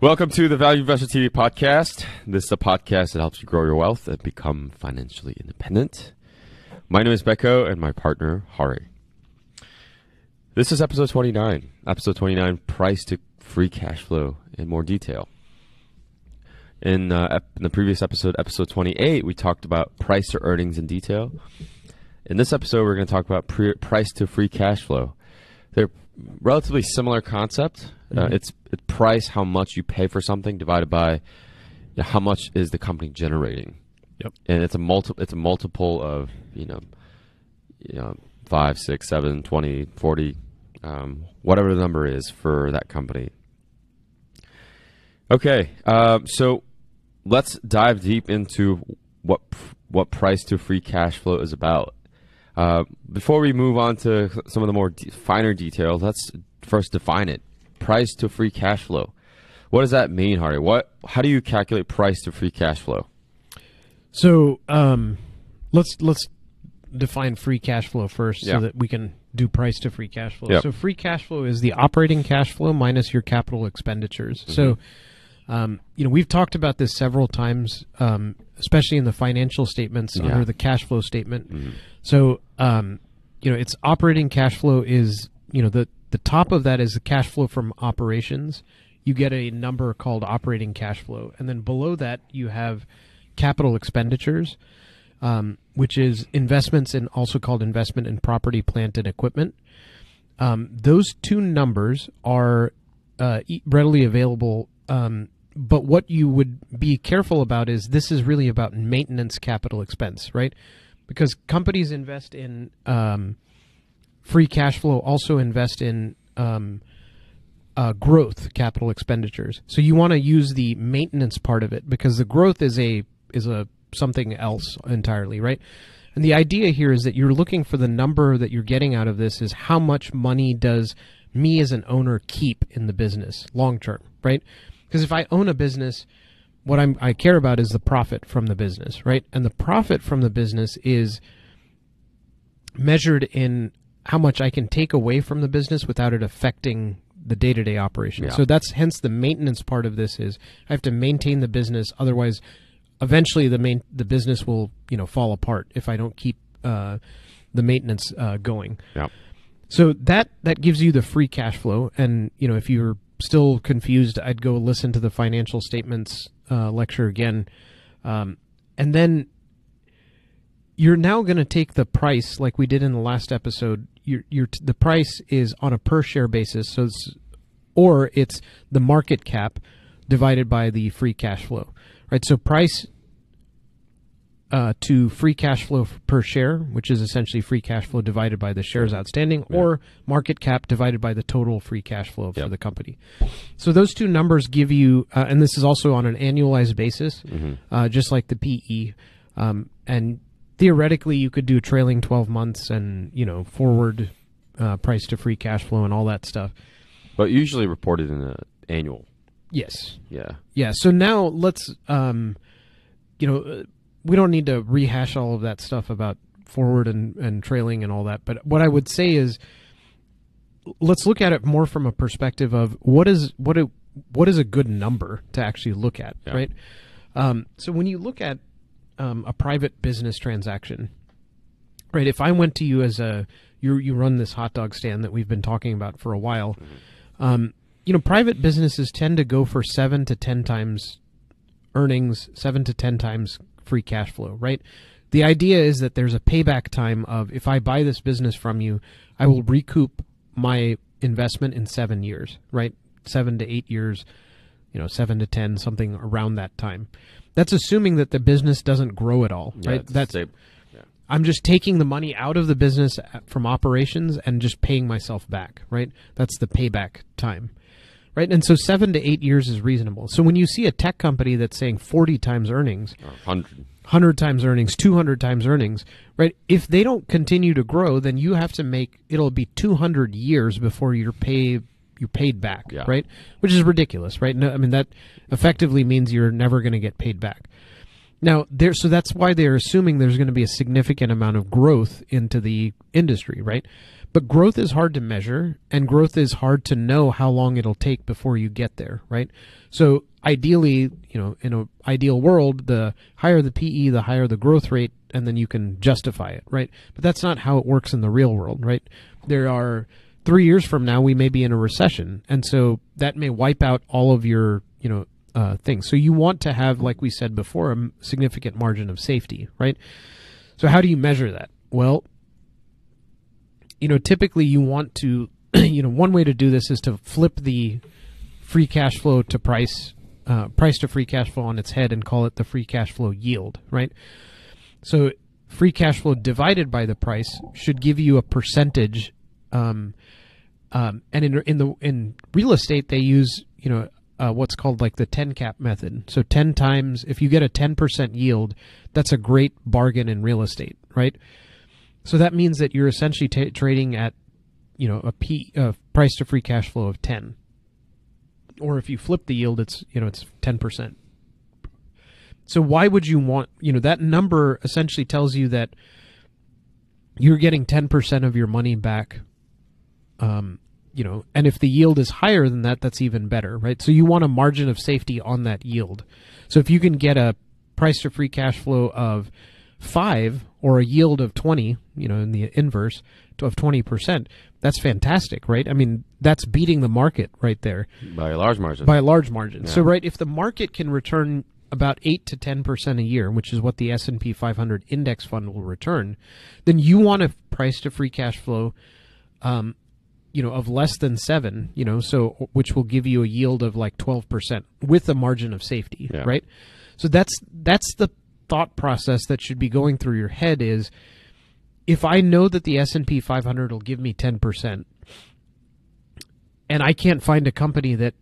Welcome to the Value Investor TV podcast. This is a podcast that helps you grow your wealth and become financially independent. My name is Becco and my partner, Hari. This is episode 29. Episode 29 Price to Free Cash Flow in more detail. In, uh, in the previous episode, episode 28, we talked about price to earnings in detail. In this episode, we're going to talk about pre- price to free cash flow. They're relatively similar concept. Uh, it's, it's price, how much you pay for something, divided by you know, how much is the company generating. Yep. And it's a multi- It's a multiple of you know, you know, five, six, seven, twenty, forty, um, whatever the number is for that company. Okay, um, so let's dive deep into what what price to free cash flow is about. Uh, before we move on to some of the more de- finer details, let's first define it. Price to free cash flow. What does that mean, Hari? What? How do you calculate price to free cash flow? So um, let's let's define free cash flow first, Yeah. so that we can do price to free cash flow. Yep. So free cash flow is the operating cash flow minus your capital expenditures. So um, you know we've talked about this several times, um, especially in the financial statements Yeah. under the cash flow statement. So um, you know it's operating cash flow is you know the the top of that is the cash flow from operations. You get a number called operating cash flow, and then below that you have capital expenditures, um, which is investments in also called investment in property, plant, and equipment. Um, those two numbers are uh, readily available. Um, but what you would be careful about is this is really about maintenance capital expense, right? Because companies invest in um, free cash flow, also invest in um, uh, growth capital expenditures. So you want to use the maintenance part of it because the growth is a is a something else entirely, right? And the idea here is that you're looking for the number that you're getting out of this is how much money does me as an owner keep in the business long term, right? Because if I own a business, what I'm I care about is the profit from the business, right? And the profit from the business is measured in how much I can take away from the business without it affecting the day-to-day operation. Yeah. So that's hence the maintenance part of this is I have to maintain the business otherwise eventually the main the business will, you know, fall apart if I don't keep uh, the maintenance uh, going. Yeah. So that that gives you the free cash flow, and you know if you're still confused, I'd go listen to the financial statements uh, lecture again, um, and then you're now going to take the price like we did in the last episode. Your your the price is on a per share basis, so it's, or it's the market cap divided by the free cash flow, right? So price uh, to free cash flow per share, which is essentially free cash flow divided by the shares outstanding, or market cap divided by the total free cash flow for the company. So those two numbers give you, uh, and this is also on an annualized basis, uh, just like the PE. Um, and theoretically, you could do trailing 12 months and you know forward uh, price to free cash flow and all that stuff. But usually reported in an annual. Yes. Yeah. Yeah. So now let's, um, you know, uh, we don't need to rehash all of that stuff about forward and, and trailing and all that. But what I would say is, let's look at it more from a perspective of what is what a, what is a good number to actually look at, Yeah. right? Um, so when you look at um, a private business transaction, right? If I went to you as a you you run this hot dog stand that we've been talking about for a while, um, you know, private businesses tend to go for seven to ten times earnings, seven to ten times free cash flow, right? The idea is that there's a payback time of if I buy this business from you, I will recoup my investment in seven years, right? Seven to eight years, you know, seven to ten, something around that time. That's assuming that the business doesn't grow at all, Yeah, right? That's sta- I'm just taking the money out of the business uh, from operations and just paying myself back, right? That's the payback time. Right? And so 7 to 8 years is reasonable. So when you see a tech company that's saying 40 times earnings, or 100. 100 times earnings, 200 times earnings, right? If they don't continue to grow, then you have to make it'll be 200 years before you're pay you're paid back, Yeah. right? Which is ridiculous, right? No, I mean that effectively means you're never going to get paid back. Now, there, so that's why they're assuming there's going to be a significant amount of growth into the industry, right? But growth is hard to measure, and growth is hard to know how long it'll take before you get there, right? So ideally, you know, in an ideal world, the higher the PE, the higher the growth rate, and then you can justify it, right? But that's not how it works in the real world, right? There are three years from now, we may be in a recession, and so that may wipe out all of your, you know, uh, things. So you want to have, like we said before, a significant margin of safety, right? So how do you measure that? Well, you know, typically you want to, you know, one way to do this is to flip the free cash flow to price, uh, price to free cash flow on its head and call it the free cash flow yield, right? So free cash flow divided by the price should give you a percentage. Um, um, and in in the in real estate, they use you know uh, what's called like the 10 cap method. So 10 times, if you get a 10% yield, that's a great bargain in real estate, right? So that means that you're essentially t- trading at, you know, a P, uh, price to free cash flow of 10. Or if you flip the yield, it's, you know, it's 10%. So why would you want, you know, that number essentially tells you that you're getting 10% of your money back um, you know, and if the yield is higher than that, that's even better, right? So you want a margin of safety on that yield. So if you can get a price to free cash flow of five or a yield of 20, you know, in the inverse of 20%, that's fantastic, right? I mean, that's beating the market right there. By a large margin. By a large margin. Yeah. So, right, if the market can return about 8 to 10% a year, which is what the S&P 500 index fund will return, then you want a price to free cash flow um, you know of less than seven you know so which will give you a yield of like 12% with a margin of safety yeah. right so that's that's the thought process that should be going through your head is if i know that the s&p 500 will give me 10% and i can't find a company that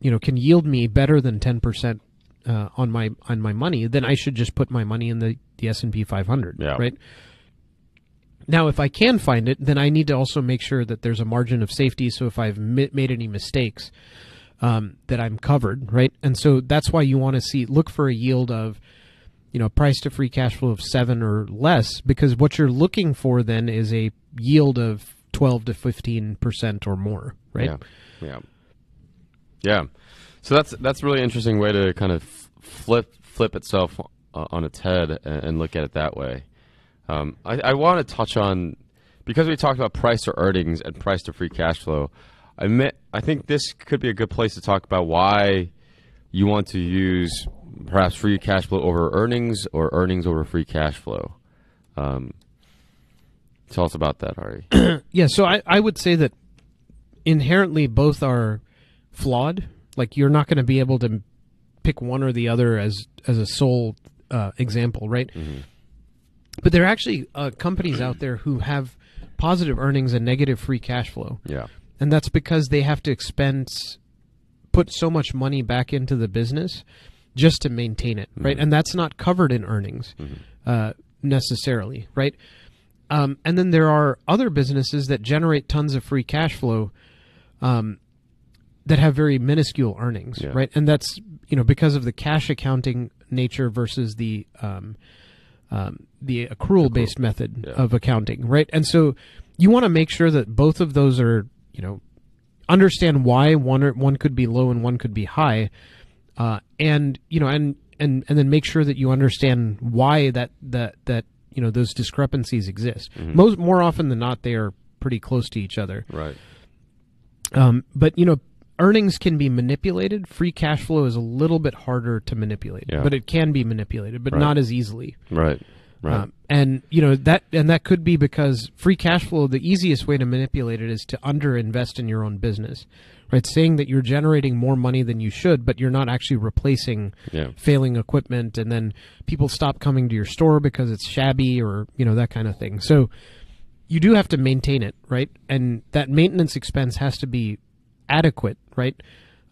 you know can yield me better than 10% uh, on my on my money then i should just put my money in the, the s&p 500 yeah. right now, if I can find it, then I need to also make sure that there's a margin of safety. So if I've mi- made any mistakes, um, that I'm covered, right? And so that's why you want to see look for a yield of, you know, price to free cash flow of seven or less, because what you're looking for then is a yield of twelve to fifteen percent or more, right? Yeah, yeah, yeah. So that's that's really interesting way to kind of flip flip itself uh, on its head and, look at it that way. Um, I, I want to touch on because we talked about price to earnings and price to free cash flow. I met, I think this could be a good place to talk about why you want to use perhaps free cash flow over earnings or earnings over free cash flow. Um, tell us about that, Ari. yeah, so I, I would say that inherently both are flawed. Like you're not going to be able to pick one or the other as as a sole uh, example, right? Mm-hmm. But there are actually uh, companies out there who have positive earnings and negative free cash flow. Yeah. And that's because they have to expense, put so much money back into the business just to maintain it, right? Mm-hmm. And that's not covered in earnings mm-hmm. uh, necessarily, right? Um, and then there are other businesses that generate tons of free cash flow um, that have very minuscule earnings, yeah. right? And that's you know because of the cash accounting nature versus the um, um, the accrual based method yeah. of accounting, right? And so you want to make sure that both of those are, you know, understand why one or, one could be low and one could be high, uh, and you know, and and and then make sure that you understand why that that that you know those discrepancies exist. Mm-hmm. Most more often than not, they are pretty close to each other. Right. Um, but you know, earnings can be manipulated. Free cash flow is a little bit harder to manipulate, yeah. but it can be manipulated, but right. not as easily. Right. Right. Um, and you know that and that could be because free cash flow the easiest way to manipulate it is to underinvest in your own business right saying that you're generating more money than you should but you're not actually replacing yeah. failing equipment and then people stop coming to your store because it's shabby or you know that kind of thing so you do have to maintain it right and that maintenance expense has to be adequate, right?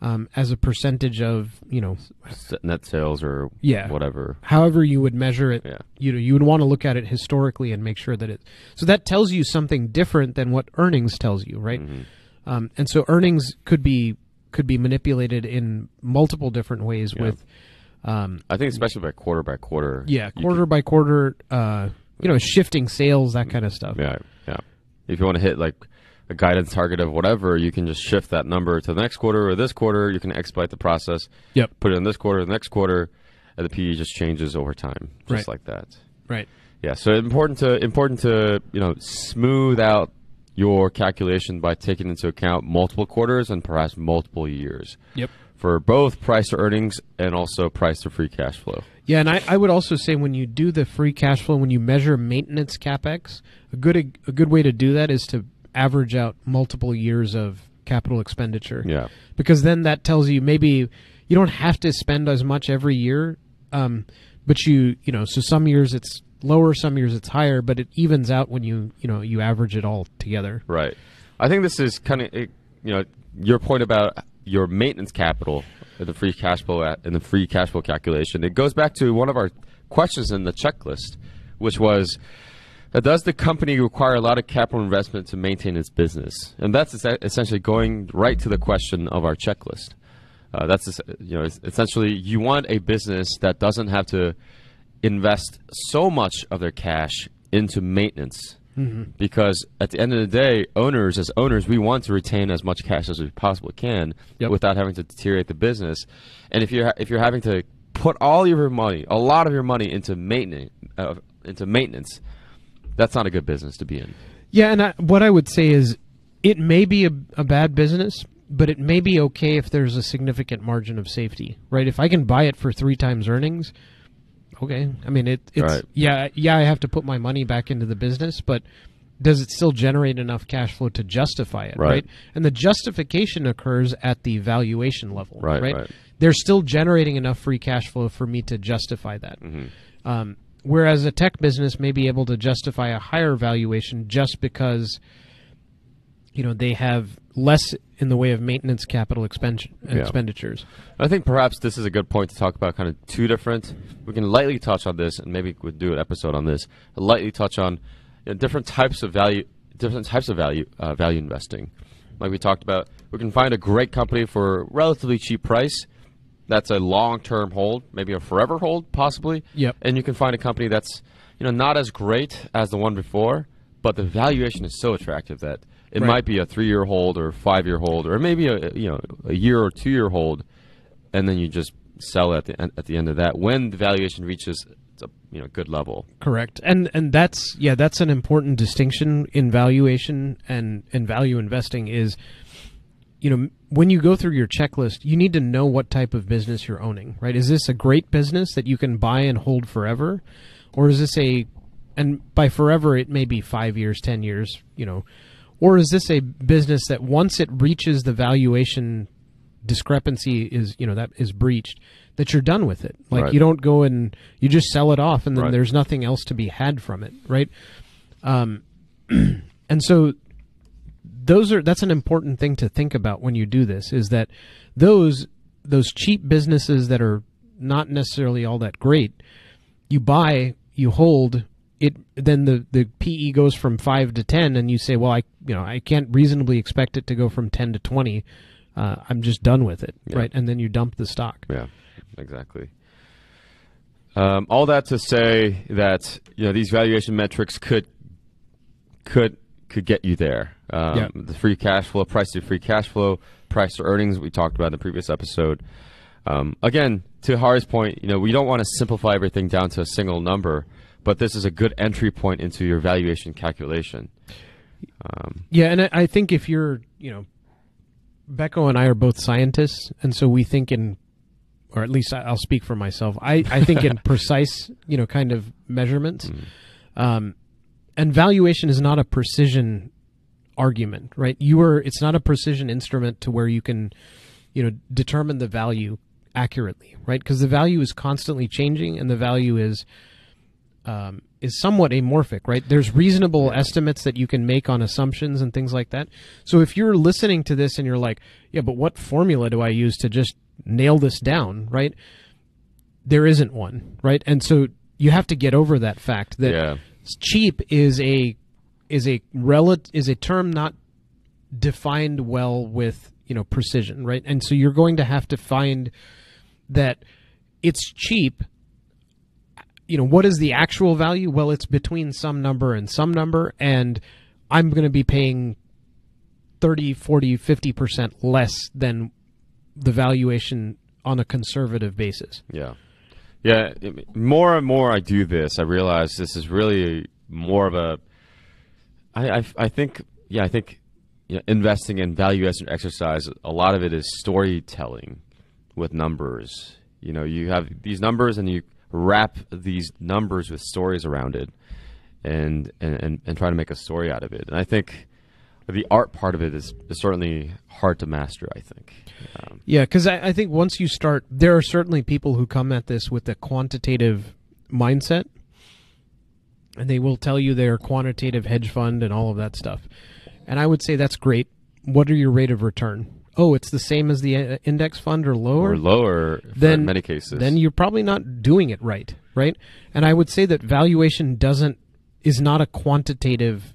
Um, as a percentage of you know net sales or yeah whatever however you would measure it yeah. you know you would want to look at it historically and make sure that it so that tells you something different than what earnings tells you right mm-hmm. um, and so earnings could be could be manipulated in multiple different ways yeah. with Um, I think especially by quarter by quarter. yeah, quarter by quarter, uh, you know, shifting sales, that kind of stuff. Yeah, yeah. If you want to hit like a guidance target of whatever, you can just shift that number to the next quarter or this quarter. You can expedite the process. Yep. Put it in this quarter, the next quarter, and the PE just changes over time, just Right. like that. Right. Yeah. So important to important to you know smooth out your calculation by taking into account multiple quarters and perhaps multiple years Yep. for both price to earnings and also price to free cash flow. Yeah, and I, I would also say when you do the free cash flow, when you measure maintenance capex, a good a good way to do that is to average out multiple years of capital expenditure. Yeah. because then that tells you maybe you don't have to spend as much every year, um, but you you know so some years it's lower, some years it's higher, but it evens out when you you know you average it all together. Right. I think this is kind of you know your point about your maintenance capital the free cash flow at, in the free cash flow calculation. It goes back to one of our questions in the checklist, which was. Uh, Does the company require a lot of capital investment to maintain its business? And that's es- essentially going right to the question of our checklist. Uh, that's you know essentially you want a business that doesn't have to invest so much of their cash into maintenance because at the end of the day owners as owners we want to retain as much cash as we possibly can Yep. without having to deteriorate the business and if you're ha- if you're having to put all of your money a lot of your money into maintenance uh, into maintenance that's not a good business to be in Yeah, and I, what I would say is it may be a, a bad business, but it may be okay if there's a significant margin of safety, right? If I can buy it for three times earnings, okay. I mean, it, it's Right. yeah, yeah. I have to put my money back into the business, but does it still generate enough cash flow to justify it, Right. right? And the justification occurs at the valuation level, Right, right? They're still generating enough free cash flow for me to justify that. Mm-hmm. Um, whereas a tech business may be able to justify a higher valuation just because you know they have less in the way of maintenance capital expen- expenditures. I think perhaps this is a good point to talk about kind of two different. We can lightly touch on this, and maybe we'll do an episode on this. Lightly touch on you know, different types of value, different types of value, uh, value investing. Like we talked about, we can find a great company for a relatively cheap price. That's a long-term hold, maybe a forever hold, possibly. Yep. And you can find a company that's you know not as great as the one before, but the valuation is so attractive that it Right. might be a three-year hold or five-year hold or maybe a you know a year or two-year hold, and then you just sell at the end, at the end of that when the valuation reaches a you know good level. Correct. And and that's yeah, that's an important distinction in valuation and and value investing is you know when you go through your checklist, you need to know what type of business you're owning, right? Is this a great business that you can buy and hold forever or is this a and by forever it may be 5 years, 10 years, you know, or is this a business that once it reaches the valuation discrepancy is, you know, that is breached that you're done with it. Like Right. you don't go and you just sell it off and then Right. there's nothing else to be had from it, right? Um and so those are that's an important thing to think about when you do this is that those those cheap businesses that are not necessarily all that great you buy you hold it then the the PE goes from 5 to 10 and you say well I you know I can't reasonably expect it to go from 10 to 20 uh, I'm just done with it Yeah. right and then you dump the stock Yeah, exactly. Um, all that to say that you know these valuation metrics could could could get you there. Um, Yeah. The free cash flow, price to free cash flow, price to earnings we talked about in the previous episode. Um, again, to Hari's point, you know we don't want to simplify everything down to a single number, but this is a good entry point into your valuation calculation. Um, Yeah, and I, I think if you're, you know, Becco and I are both scientists, and so we think in, or at least I'll speak for myself. I, I think in precise, you know, kind of measurements. Um, and valuation is not a precision argument, right? You are. It's not a precision instrument to where you can, you know, determine the value accurately, right? Because the value is constantly changing, and the value is um, is somewhat amorphic, right? There's reasonable estimates that you can make on assumptions and things like that. So if you're listening to this and you're like, yeah, but what formula do I use to just nail this down, right? There isn't one, right? And so you have to get over that fact that yeah, cheap is a is a rel- is a term not defined well with you know precision right and so you're going to have to find that it's cheap. You know, what is the actual value? Well, it's between some number and some number, and I'm going to be paying 30, 40, 50% less than the valuation on a conservative basis. Yeah. Yeah. More and more I do this, I realize this is really more of a. I, I, I think, yeah, I think you know, investing in value as an exercise, a lot of it is storytelling with numbers. You know, you have these numbers and you wrap these numbers with stories around it and, and, and, try to make a story out of it. And I think the art part of it is, is certainly hard to master, I think. Um, yeah, because I, I think once you start, there are certainly people who come at this with a quantitative mindset and they will tell you they're quantitative hedge fund and all of that stuff. And I would say that's great. What are your rate of return? Oh, it's the same as the uh, index fund or lower? Or lower then, in many cases. Then you're probably not doing it right, right? And I would say that valuation doesn't is not a quantitative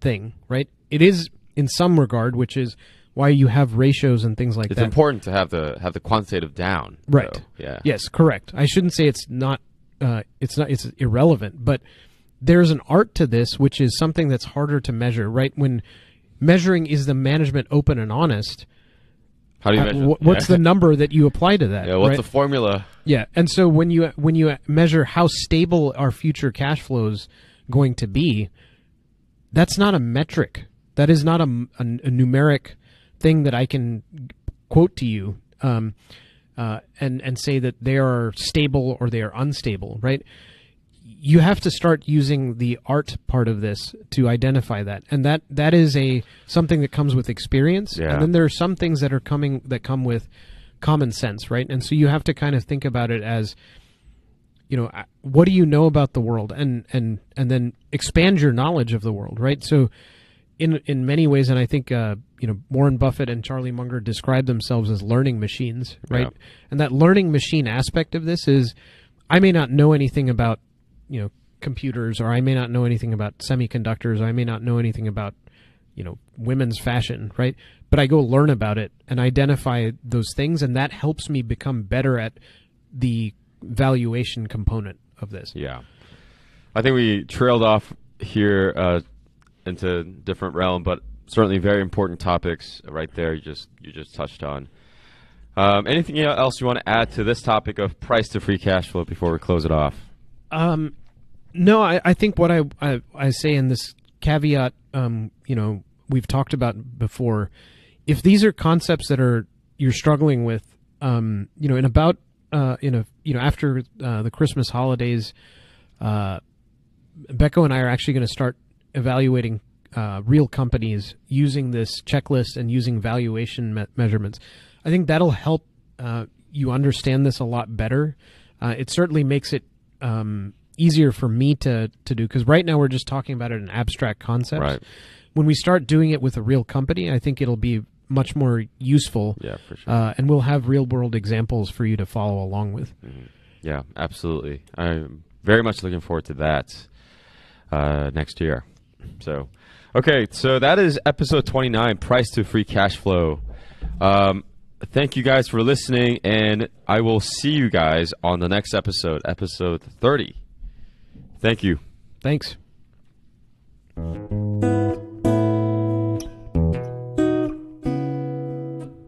thing, right? It is in some regard, which is why you have ratios and things like it's that. It's important to have the have the quantitative down. Right. Though. Yeah. Yes, correct. I shouldn't say it's not uh, it's not it's irrelevant, but there's an art to this which is something that's harder to measure, right? When measuring is the management open and honest. How do you uh, measure? Uh, what's yeah. the number that you apply to that? Yeah, what's right? the formula? Yeah, and so when you when you measure how stable our future cash flows going to be, that's not a metric. That is not a, a, a numeric thing that I can quote to you um, uh, and and say that they are stable or they are unstable, right? you have to start using the art part of this to identify that. And that that is a something that comes with experience. Yeah. and then there are some things that are coming that come with common sense right? And so you have to kind of think about it as you know what do you know about the world? And and and then expand your knowledge of the world right? So in in many ways and i think uh, you know warren buffett and charlie munger describe themselves as learning machines right? Yeah. and that learning machine aspect of this is i may not know anything about you know computers or I may not know anything about semiconductors or I may not know anything about you know women's fashion right? But I go learn about it and identify those things and that helps me become better at the valuation component of this. Yeah. I think we trailed off here uh, into different realm but certainly very important topics right there you just you just touched on um, anything else you want to add to this topic of price to free cash flow before we close it off um, no, I, I think what I, I, I say in this caveat, um, you know, we've talked about before. If these are concepts that are you're struggling with, um, you know, in about uh, in a you know after uh, the Christmas holidays, uh, Becco and I are actually going to start evaluating uh, real companies using this checklist and using valuation me- measurements. I think that'll help uh, you understand this a lot better. Uh, it certainly makes it um, easier for me to to do because right now we're just talking about it in abstract concepts. Right. When we start doing it with a real company, I think it'll be much more useful. Yeah, for sure. Uh, and we'll have real world examples for you to follow along with. Mm-hmm. Yeah, absolutely. I'm very much looking forward to that uh, next year. So, okay, so that is episode 29, price to free cash flow. Um, thank you guys for listening, and I will see you guys on the next episode, episode 30. Thank you. Thanks.